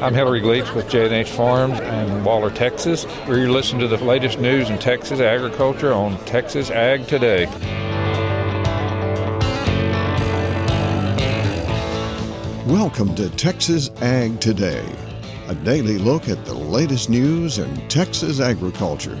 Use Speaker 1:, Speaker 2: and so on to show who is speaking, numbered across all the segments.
Speaker 1: I'm Hillary Gleets with J&H Farms in Waller, Texas, where you're listening to the latest news in Texas agriculture on Texas Ag Today.
Speaker 2: Welcome to Texas Ag Today, a daily look at the latest news in Texas agriculture.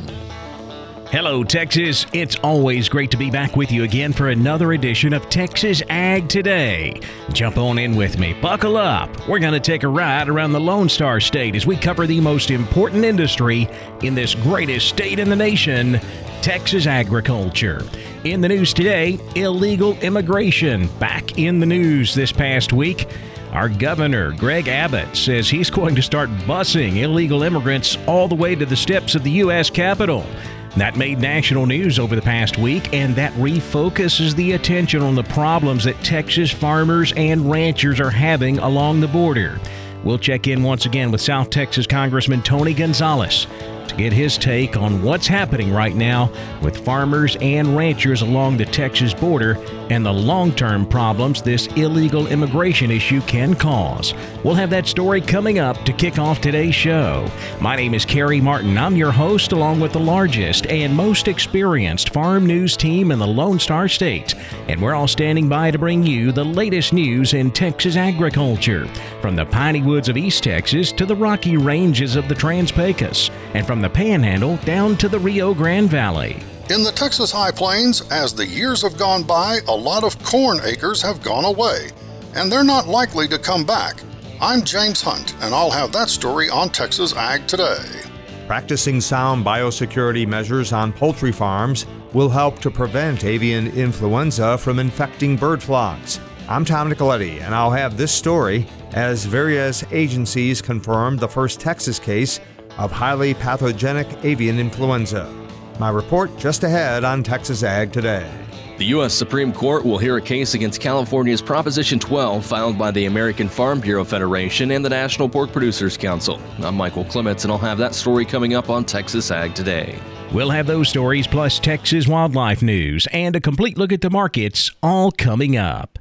Speaker 3: Hello, Texas. It's always great to be back with you again for another edition of Texas Ag Today. Jump on in with me. Buckle up. We're going to take a ride around the Lone Star State as we cover the most important industry in this greatest state in the nation Texas agriculture. In the news today, illegal immigration back in the news this past week. Our governor, Greg Abbott, says he's going to start busing illegal immigrants all the way to the steps of the U.S. Capitol. That made national news over the past week, and that refocuses the attention on the problems that Texas farmers and ranchers are having along the border. We'll check in once again with South Texas Congressman Tony Gonzales to get his take on what's happening right now with farmers and ranchers along the Texas border and the long term problems this illegal immigration issue can cause. We'll have that story coming up to kick off today's show. My name is Carey Martin. I'm your host, along with the largest and most experienced farm news team in the Lone Star State. And we're all standing by to bring you the latest news in Texas agriculture, from the piney woods of East Texas to the rocky ranges of the Trans Pecos, and from the Panhandle down to the Rio Grande Valley.
Speaker 4: In the Texas High Plains, as the years have gone by, a lot of corn acres have gone away, and they're not likely to come back. I'm James Hunt, and I'll have that story on Texas Ag Today.
Speaker 5: Practicing sound biosecurity measures on poultry farms will help to prevent avian influenza from infecting bird flocks. I'm Tom Nicoletti, and I'll have this story as various agencies confirm the first Texas case of highly pathogenic avian influenza. My report just ahead on Texas Ag Today.
Speaker 6: The U.S. Supreme Court will hear a case against California's Proposition 12 filed by the American Farm Bureau Federation and the National Pork Producers Council. I'm Michael Clements, and I'll have that story coming up on Texas Ag Today.
Speaker 3: We'll have those stories plus Texas wildlife news and a complete look at the markets all coming up.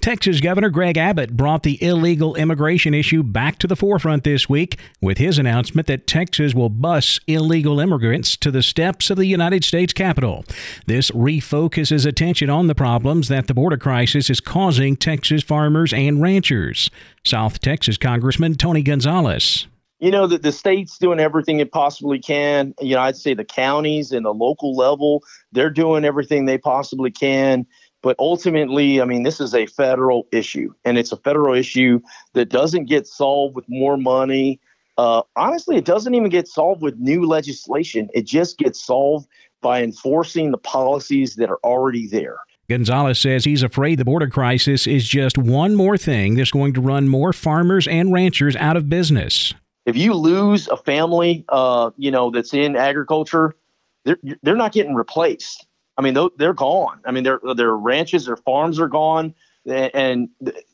Speaker 3: Texas Governor Greg Abbott brought the illegal immigration issue back to the forefront this week with his announcement that Texas will bus illegal immigrants to the steps of the United States Capitol. This refocuses attention on the problems that the border crisis is causing Texas farmers and ranchers. South Texas Congressman Tony Gonzales
Speaker 7: you know that the state's doing everything it possibly can you know i'd say the counties and the local level they're doing everything they possibly can but ultimately, I mean, this is a federal issue, and it's a federal issue that doesn't get solved with more money. Uh, honestly, it doesn't even get solved with new legislation. It just gets solved by enforcing the policies that are already there.
Speaker 3: Gonzales says he's afraid the border crisis is just one more thing that's going to run more farmers and ranchers out of business.
Speaker 7: If you lose a family, uh, you know, that's in agriculture, they're, they're not getting replaced. I mean, they're gone. I mean, their their ranches, their farms are gone, and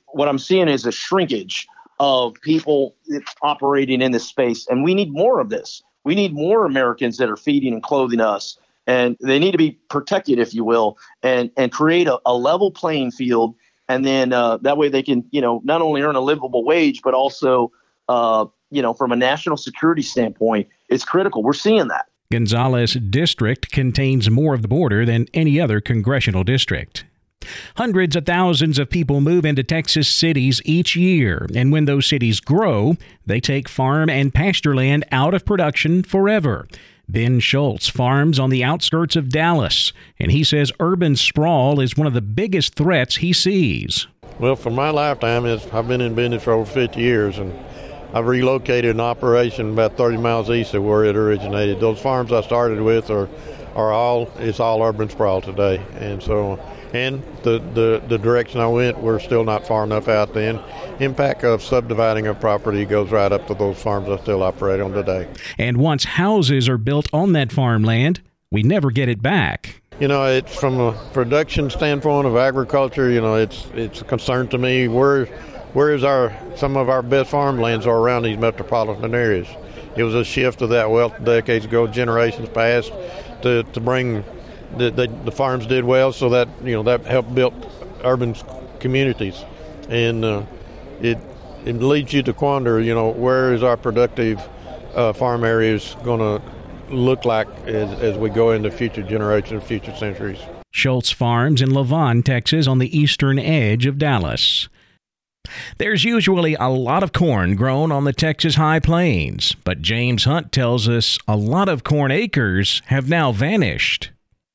Speaker 7: what I'm seeing is a shrinkage of people operating in this space, and we need more of this. We need more Americans that are feeding and clothing us, and they need to be protected, if you will, and and create a, a level playing field, and then uh, that way they can, you know, not only earn a livable wage, but also, uh, you know, from a national security standpoint, it's critical. We're seeing that.
Speaker 3: Gonzales District contains more of the border than any other congressional district. Hundreds of thousands of people move into Texas cities each year, and when those cities grow, they take farm and pasture land out of production forever. Ben Schultz farms on the outskirts of Dallas, and he says urban sprawl is one of the biggest threats he sees.
Speaker 8: Well, for my lifetime, I've been in business for over 50 years, and I've relocated an operation about 30 miles east of where it originated. Those farms I started with are are all it's all urban sprawl today, and so and the, the, the direction I went, we're still not far enough out. Then impact of subdividing of property goes right up to those farms I still operate on today.
Speaker 3: And once houses are built on that farmland, we never get it back.
Speaker 8: You know, it's from a production standpoint of agriculture. You know, it's it's a concern to me. Where where is our some of our best farmlands are around these metropolitan areas. It was a shift of that wealth decades ago, generations past, to, to bring the, the, the farms did well, so that you know that helped build urban communities, and uh, it it leads you to wonder, you know, where is our productive uh, farm areas going to look like as, as we go into future generations, future centuries.
Speaker 3: Schultz Farms in Lavon, Texas, on the eastern edge of Dallas. There's usually a lot of corn grown on the Texas High Plains, but James Hunt tells us a lot of corn acres have now vanished.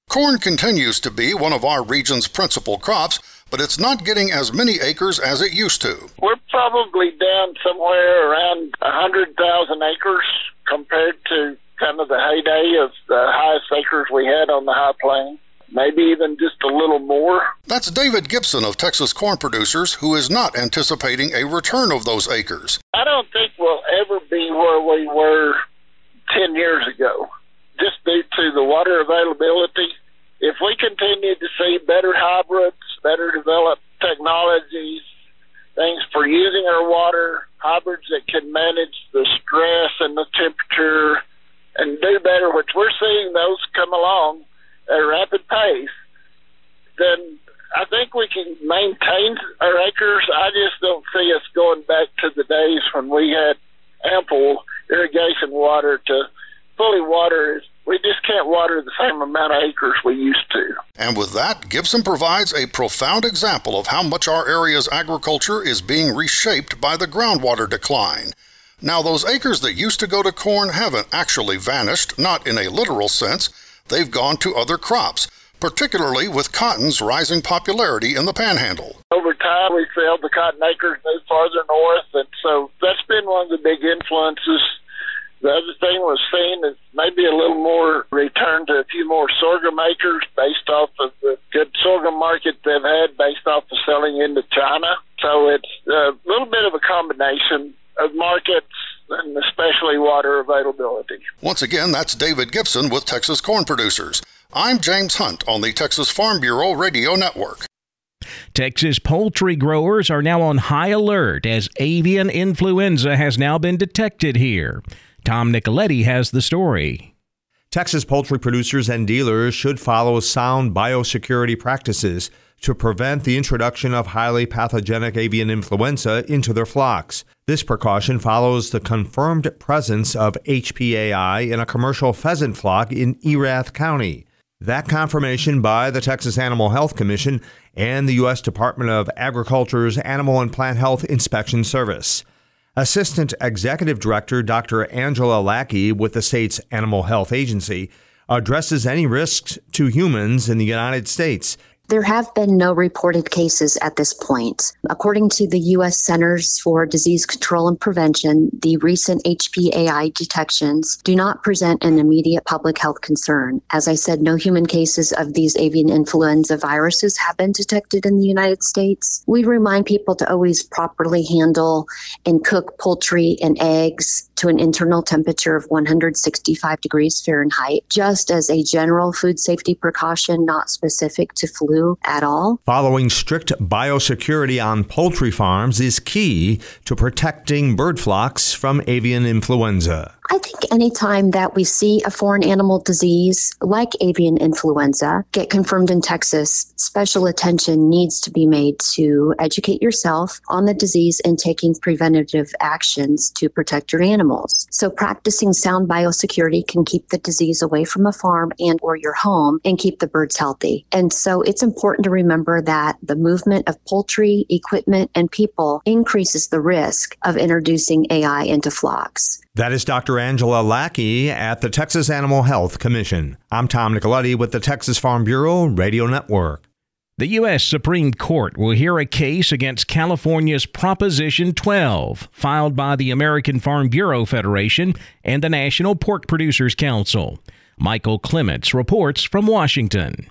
Speaker 4: Corn continues to be one of our region's principal crops, but it's not getting as many acres as it used to.
Speaker 9: We're probably down somewhere around 100,000 acres compared to kind of the heyday of the highest acres we had on the high plains maybe even just a little more.
Speaker 4: That's David Gibson of Texas Corn Producers, who is not anticipating a return of those acres.
Speaker 9: I don't think we'll ever be where we were 10 years ago, just due to the water availability. If we continue to see better hybrids, better developed technologies, things for using our water, hybrids that can manage the stress and the temperature and do better, which we're seeing those come along at a rapid pace, then I think we can maintain our acres. I just don't see us going back to the days when we had ample irrigation water to fully water. We just can't water the same amount of acres we used to.
Speaker 4: And with that, Gibson provides a profound example of how much our area's agriculture is being reshaped by the groundwater decline. Now, those acres that used to go to corn haven't actually vanished, not in a literal sense they've gone to other crops, particularly with cotton's rising popularity in the panhandle.
Speaker 9: Over time, we failed the cotton acres move farther north, and so that's been one of the big influences. The other thing was seen is maybe a little more return to a few more sorghum acres based off of the good sorghum market they've had based off of selling into China. So it's a little bit of a combination of markets and especially water availability.
Speaker 4: Once again, that's David Gibson with Texas Corn Producers. I'm James Hunt on the Texas Farm Bureau Radio Network.
Speaker 3: Texas poultry growers are now on high alert as avian influenza has now been detected here. Tom Nicoletti has the story.
Speaker 5: Texas poultry producers and dealers should follow sound biosecurity practices to prevent the introduction of highly pathogenic avian influenza into their flocks. This precaution follows the confirmed presence of HPAI in a commercial pheasant flock in Erath County. That confirmation by the Texas Animal Health Commission and the U.S. Department of Agriculture's Animal and Plant Health Inspection Service. Assistant Executive Director Dr. Angela Lackey with the state's Animal Health Agency addresses any risks to humans in the United States
Speaker 10: there have been no reported cases at this point. According to the U.S. Centers for Disease Control and Prevention, the recent HPAI detections do not present an immediate public health concern. As I said, no human cases of these avian influenza viruses have been detected in the United States. We remind people to always properly handle and cook poultry and eggs to an internal temperature of 165 degrees Fahrenheit, just as a general food safety precaution not specific to flu at all.
Speaker 5: Following strict biosecurity on poultry farms is key to protecting bird flocks from avian influenza.
Speaker 10: I think anytime that we see a foreign animal disease like avian influenza get confirmed in Texas, special attention needs to be made to educate yourself on the disease and taking preventative actions to protect your animals. So practicing sound biosecurity can keep the disease away from a farm and or your home and keep the birds healthy. And so it's important to remember that the movement of poultry, equipment, and people increases the risk of introducing AI into flocks.
Speaker 5: That is Dr. Angela Lackey at the Texas Animal Health Commission. I'm Tom Nicoletti with the Texas Farm Bureau Radio Network.
Speaker 3: The U.S. Supreme Court will hear a case against California's Proposition 12, filed by the American Farm Bureau Federation and the National Pork Producers Council. Michael Clements reports from Washington.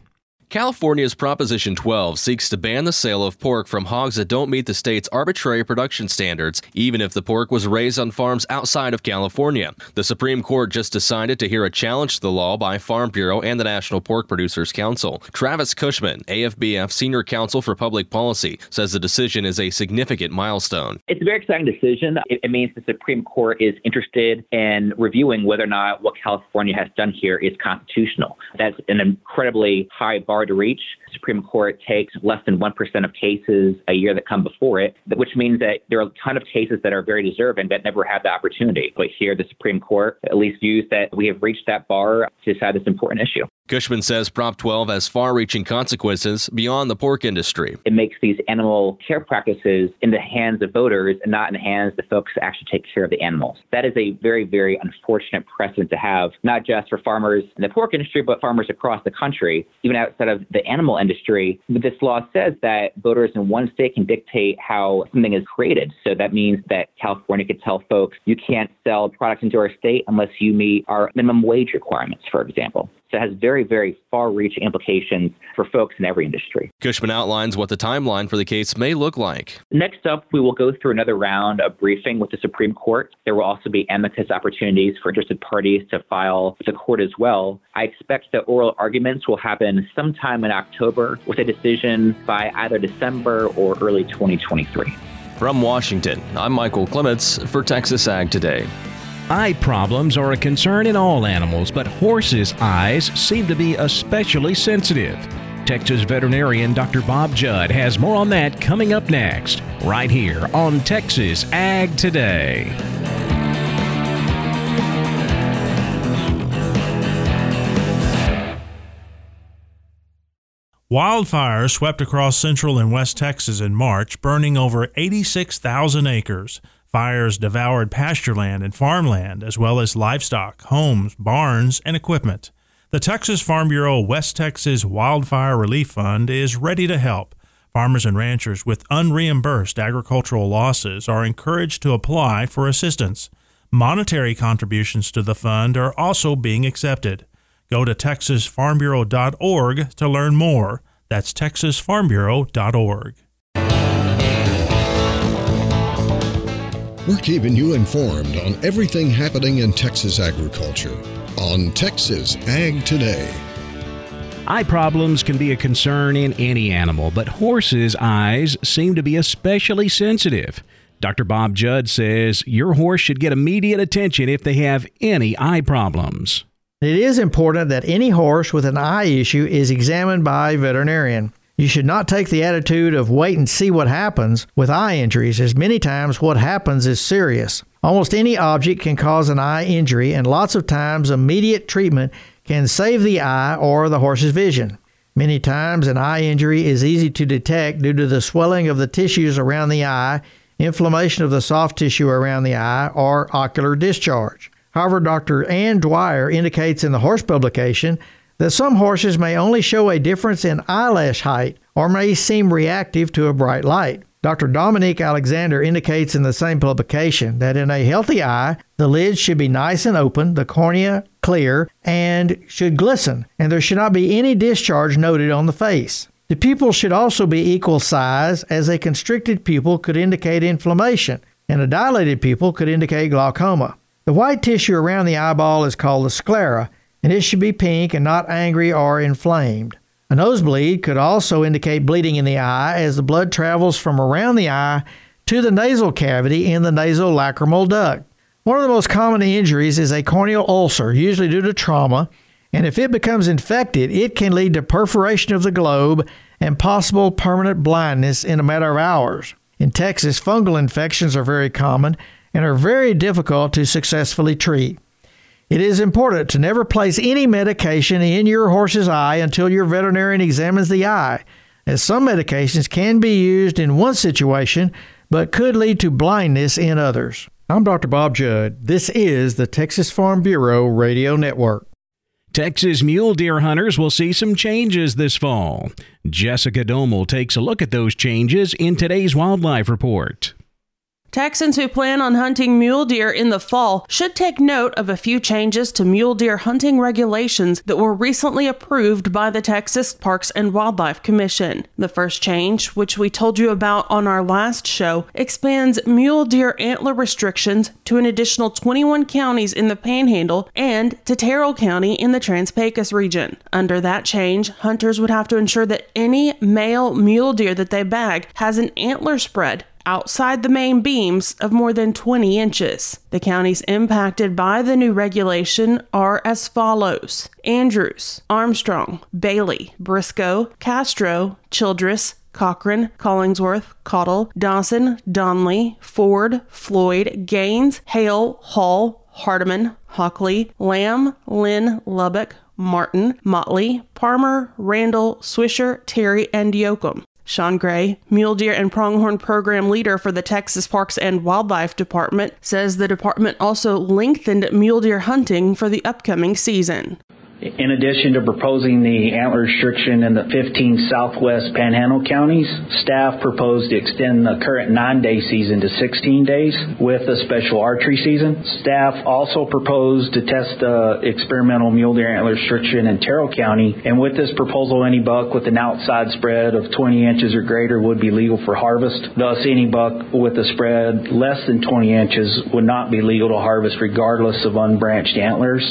Speaker 6: California's Proposition 12 seeks to ban the sale of pork from hogs that don't meet the state's arbitrary production standards, even if the pork was raised on farms outside of California. The Supreme Court just decided to hear a challenge to the law by Farm Bureau and the National Pork Producers Council. Travis Cushman, AFBF Senior Counsel for Public Policy, says the decision is a significant milestone.
Speaker 11: It's a very exciting decision. It, means the Supreme Court is interested in reviewing whether or not what California has done here is constitutional. That's an incredibly high bar hard to reach. The Supreme Court takes less than 1% of cases a year that come before it, which means that there are a ton of cases that are very deserving that never had the opportunity. But here, the Supreme Court at least views that we have reached that bar to decide this important issue.
Speaker 6: Cushman says Prop 12 has far reaching consequences beyond the pork industry.
Speaker 11: It makes these animal care practices in the hands of voters and not in the hands of the folks that actually take care of the animals. That is a very, very unfortunate precedent to have, not just for farmers in the pork industry, but farmers across the country, even outside of the animal industry. But this law says that voters in one state can dictate how something is created. So that means that California could tell folks you can't sell products into our state unless you meet our minimum wage requirements, for example. So it has very, very far reaching implications for folks in every industry.
Speaker 6: Cushman outlines what the timeline for the case may look like.
Speaker 11: Next up, we will go through another round of briefing with the Supreme Court. There will also be amicus opportunities for interested parties to file with the court as well. I expect that oral arguments will happen sometime in October with a decision by either December or early 2023.
Speaker 6: From Washington, I'm Michael Clements for Texas Ag Today.
Speaker 3: Eye problems are a concern in all animals, but horses' eyes seem to be especially sensitive. Texas veterinarian Dr. Bob Judd has more on that coming up next, right here on Texas Ag Today.
Speaker 12: Wildfires swept across central and west Texas in March, burning over 86,000 acres. Fires devoured pastureland and farmland, as well as livestock, homes, barns, and equipment. The Texas Farm Bureau West Texas Wildfire Relief Fund is ready to help. Farmers and ranchers with unreimbursed agricultural losses are encouraged to apply for assistance. Monetary contributions to the fund are also being accepted. Go to texasfarmbureau.org to learn more. That's texasfarmbureau.org.
Speaker 2: We're keeping you informed on everything happening in Texas agriculture on Texas Ag Today.
Speaker 3: Eye problems can be a concern in any animal, but horses' eyes seem to be especially sensitive. Dr. Bob Judd says your horse should get immediate attention if they have any eye problems.
Speaker 13: It is important that any horse with an eye issue is examined by a veterinarian. You should not take the attitude of wait and see what happens with eye injuries, as many times what happens is serious. Almost any object can cause an eye injury, and lots of times immediate treatment can save the eye or the horse's vision. Many times, an eye injury is easy to detect due to the swelling of the tissues around the eye, inflammation of the soft tissue around the eye, or ocular discharge. However, Dr. Ann Dwyer indicates in the horse publication that some horses may only show a difference in eyelash height or may seem reactive to a bright light. Dr. Dominique Alexander indicates in the same publication that in a healthy eye, the lids should be nice and open, the cornea clear, and should glisten, and there should not be any discharge noted on the face. The pupil should also be equal size, as a constricted pupil could indicate inflammation, and a dilated pupil could indicate glaucoma. The white tissue around the eyeball is called the sclera, and it should be pink and not angry or inflamed. A nosebleed could also indicate bleeding in the eye as the blood travels from around the eye to the nasal cavity in the nasal nasolacrimal duct. One of the most common injuries is a corneal ulcer, usually due to trauma, and if it becomes infected, it can lead to perforation of the globe and possible permanent blindness in a matter of hours. In Texas, fungal infections are very common and are very difficult to successfully treat. It is important to never place any medication in your horse's eye until your veterinarian examines the eye, as some medications can be used in one situation but could lead to blindness in others. I'm Dr. Bob Judd. This is the Texas Farm Bureau Radio Network.
Speaker 3: Texas mule deer hunters will see some changes this fall. Jessica Domel takes a look at those changes in today's Wildlife Report.
Speaker 14: Texans who plan on hunting mule deer in the fall should take note of a few changes to mule deer hunting regulations that were recently approved by the Texas Parks and Wildlife Commission. The first change, which we told you about on our last show, expands mule deer antler restrictions to an additional 21 counties in the Panhandle and to Terrell County in the Trans Pecos region. Under that change, hunters would have to ensure that any male mule deer that they bag has an antler spread outside the main beams of more than 20 inches. The counties impacted by the new regulation are as follows Andrews, Armstrong, Bailey, Briscoe, Castro, Childress, Cochran, Collingsworth, Cottle, Dawson, Donley, Ford, Floyd, Gaines, Hale, Hall, Hardeman, Hockley, Lamb, Lynn, Lubbock, Martin, Motley, Parmer, Randall, Swisher, Terry, and Yoakum. Shawn Gray, mule deer and pronghorn program leader for the Texas Parks and Wildlife Department, says the department also lengthened mule deer hunting for the upcoming season.
Speaker 15: In addition to proposing the antler restriction in the 15 southwest panhandle counties, staff proposed to extend the current nine day season to 16 days with a special archery season. Staff also proposed to test the experimental mule deer antler restriction in Terrell County, and with this proposal, any buck with an outside spread of 20 inches or greater would be legal for harvest. Thus, any buck with a spread less than 20 inches would not be legal to harvest regardless of unbranched antlers.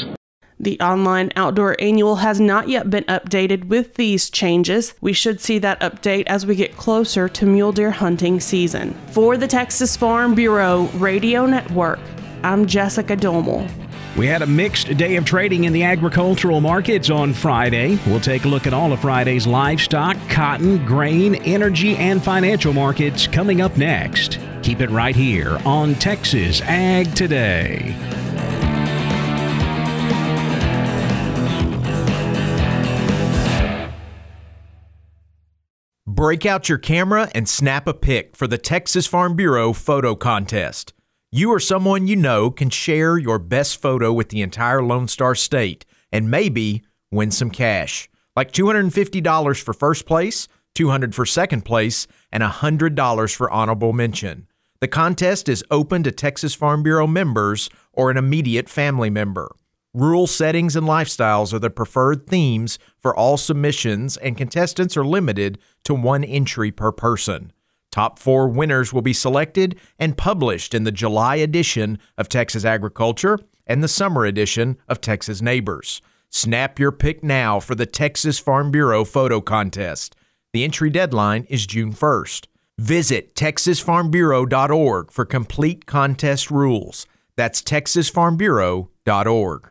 Speaker 14: The online outdoor annual has not yet been updated with these changes. We should see that update as we get closer to mule deer hunting season. For the Texas Farm Bureau Radio Network, I'm Jessica Domel.
Speaker 3: We had a mixed day of trading in the agricultural markets on Friday. We'll take a look at all of Friday's livestock, cotton, grain, energy, and financial markets coming up next. Keep it right here on Texas Ag Today.
Speaker 16: Break out your camera and snap a pic for the Texas Farm Bureau photo contest. You or someone you know can share your best photo with the entire Lone Star State and maybe win some cash. Like $250 for first place, $200 for second place, and $100 for honorable mention. The contest is open to Texas Farm Bureau members or an immediate family member. Rural settings and lifestyles are the preferred themes for all submissions, and contestants are limited to one entry per person. Top four winners will be selected and published in the July edition of Texas Agriculture and the summer edition of Texas Neighbors. Snap your pic now for the Texas Farm Bureau photo contest. The entry deadline is June 1st. Visit texasfarmbureau.org for complete contest rules. That's texasfarmbureau.org.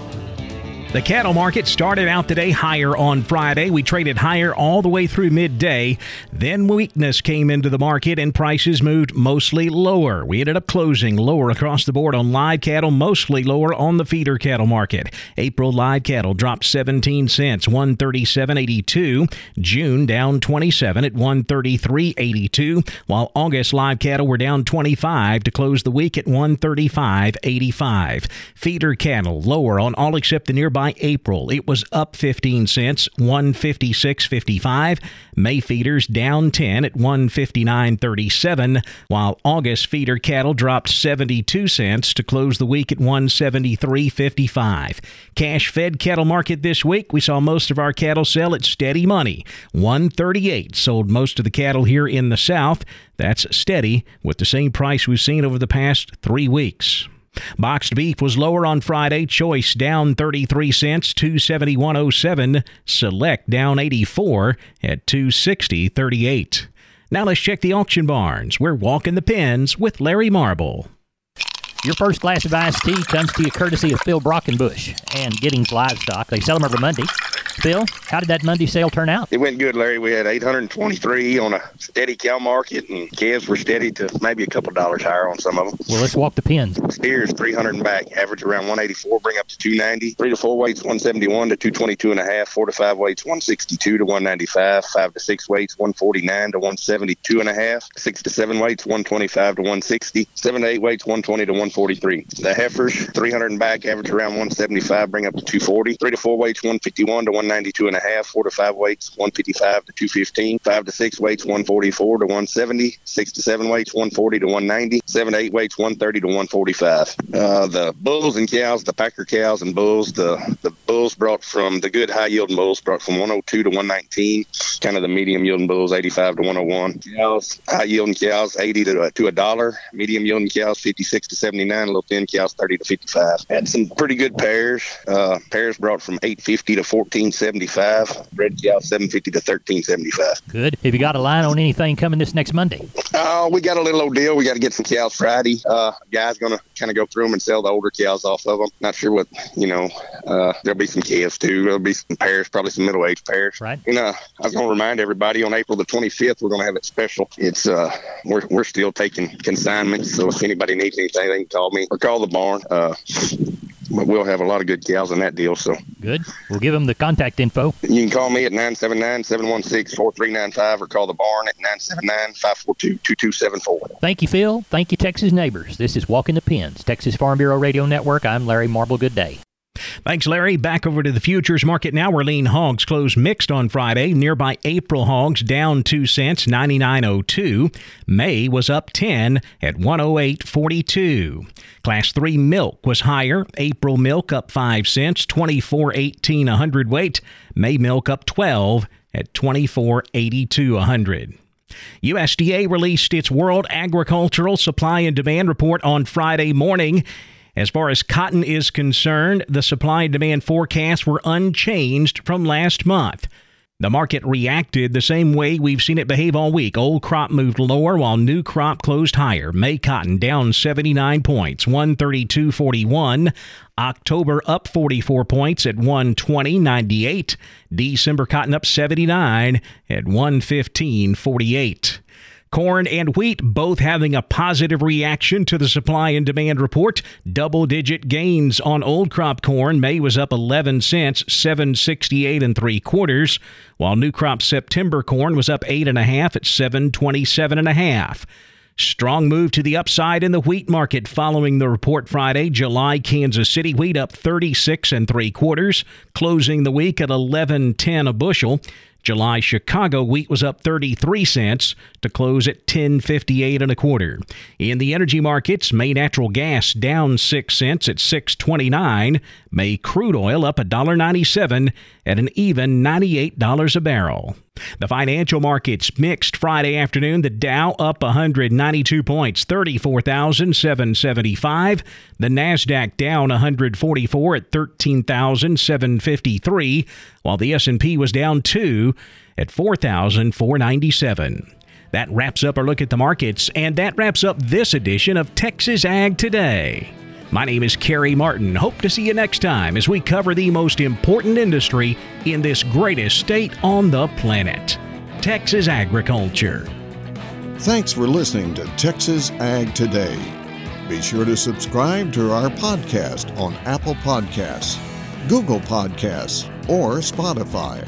Speaker 3: The cattle market started out today higher on Friday. We traded higher all the way through midday. Then weakness came into the market and prices moved mostly lower. We ended up closing lower across the board on live cattle, mostly lower on the feeder cattle market. April live cattle dropped 17 cents, 137.82. June down 27 at 133.82, while August live cattle were down 25 to close the week at 135.85. Feeder cattle lower on all except the nearby by April, it was up 15 cents, 156.55. May feeders down 10 at 159.37, while August feeder cattle dropped 72 cents to close the week at 173.55. Cash fed cattle market this week, we saw most of our cattle sell at steady money. 138 sold most of the cattle here in the south. That's steady with the same price we've seen over the past three weeks. Boxed beef was lower on Friday. Choice down 33 cents, 271.07. Select down 84 at 260.38. Now let's check the auction barns. We're walking the pens with Larry Marble.
Speaker 17: Your first glass of iced tea comes to you courtesy of Phil Brockenbush and Giddings Livestock. They sell them every Monday. Bill, how did that Monday sale turn out?
Speaker 18: It went good, Larry. We had 823 on a steady cow market, and calves were steady to maybe a couple dollars higher on some of them.
Speaker 17: Well, let's walk the pins.
Speaker 18: Steers 300 and back, average around 184, bring up to 290. Three to four weights 171 to 222 and a half. Four to five weights 162 to 195. Five to six weights 149 to 172 and a half. Six to seven weights 125 to 160. Seven to eight weights 120 to 143. The heifers 300 and back, average around 175, bring up to 240. Three to four weights 151 to 192 and a half. Four to five weights 155 to 215. Five to six weights 144 to 170. Six to seven weights 140 to 190. Seven to eight weights 130 to 145. Uh, the bulls and cows, the packer cows and bulls, the the bulls brought from the good high yielding bulls brought from 102 to 119. Kind of the medium yielding bulls 85 to 101. Cows, high yielding cows 80 to, uh, to a dollar. Medium yielding cows 56 to 79. Little thin cows 30 to 55. Had some pretty good pairs. Uh, pairs brought from 850 to 1475. Red cows 750 to 1375.
Speaker 17: Good. Have you got a line on anything coming this next Monday?
Speaker 18: Uh, we got a little old deal. We got to get some cows Friday. Uh, guy's gonna kind of go through them and sell the older cows off of them. Not sure what you know. Uh, there'll be some calves too. There'll be some pairs, probably some middle aged pairs.
Speaker 17: Right.
Speaker 18: You know, I was gonna remind everybody on April the 25th we're gonna have it special. It's uh, we're we're still taking consignments, so if anybody needs anything, they can call me or call the barn. Uh, but we'll have a lot of good cows in that deal. So
Speaker 17: Good. We'll give them the contact info.
Speaker 18: you can call me at 979-716-4395 or call the barn at 979-542-2274.
Speaker 17: Thank you, Phil. Thank you, Texas neighbors. This is Walking the Pens, Texas Farm Bureau Radio Network. I'm Larry Marble. Good day.
Speaker 3: Thanks, Larry. Back over to the futures market now, where lean hogs closed mixed on Friday. Nearby April hogs down 2 cents, 99.02. May was up 10 at 108.42. Class 3 milk was higher. April milk up 5 cents, 24.18 a hundredweight. May milk up 12 at 24.82 a hundred. USDA released its World Agricultural Supply and Demand Report on Friday morning. As far as cotton is concerned, the supply and demand forecasts were unchanged from last month. The market reacted the same way we've seen it behave all week. Old crop moved lower while new crop closed higher. May cotton down 79 points, 132.41. October up 44 points at 120.98. December cotton up 79 at 115.48. Corn and wheat both having a positive reaction to the supply and demand report. Double digit gains on old crop corn. May was up 11 cents, 768 and three quarters, while new crop September corn was up eight and a half at 727 and a half. Strong move to the upside in the wheat market following the report Friday. July Kansas City wheat up 36 and three quarters, closing the week at 11.10 a bushel. July Chicago wheat was up 33 cents to close at 10.58 and a quarter. In the energy markets, May natural gas down 6 cents at 6.29. May crude oil up $1.97 at an even $98 a barrel. The financial markets mixed Friday afternoon. The Dow up 192 points, 34,775. The Nasdaq down 144 at 13,753, while the S&P was down 2 at 4,497. That wraps up our look at the markets, and that wraps up this edition of Texas Ag Today. My name is Carey Martin. Hope to see you next time as we cover the most important industry in this greatest state on the planet Texas agriculture.
Speaker 2: Thanks for listening to Texas Ag Today. Be sure to subscribe to our podcast on Apple Podcasts, Google Podcasts, or Spotify.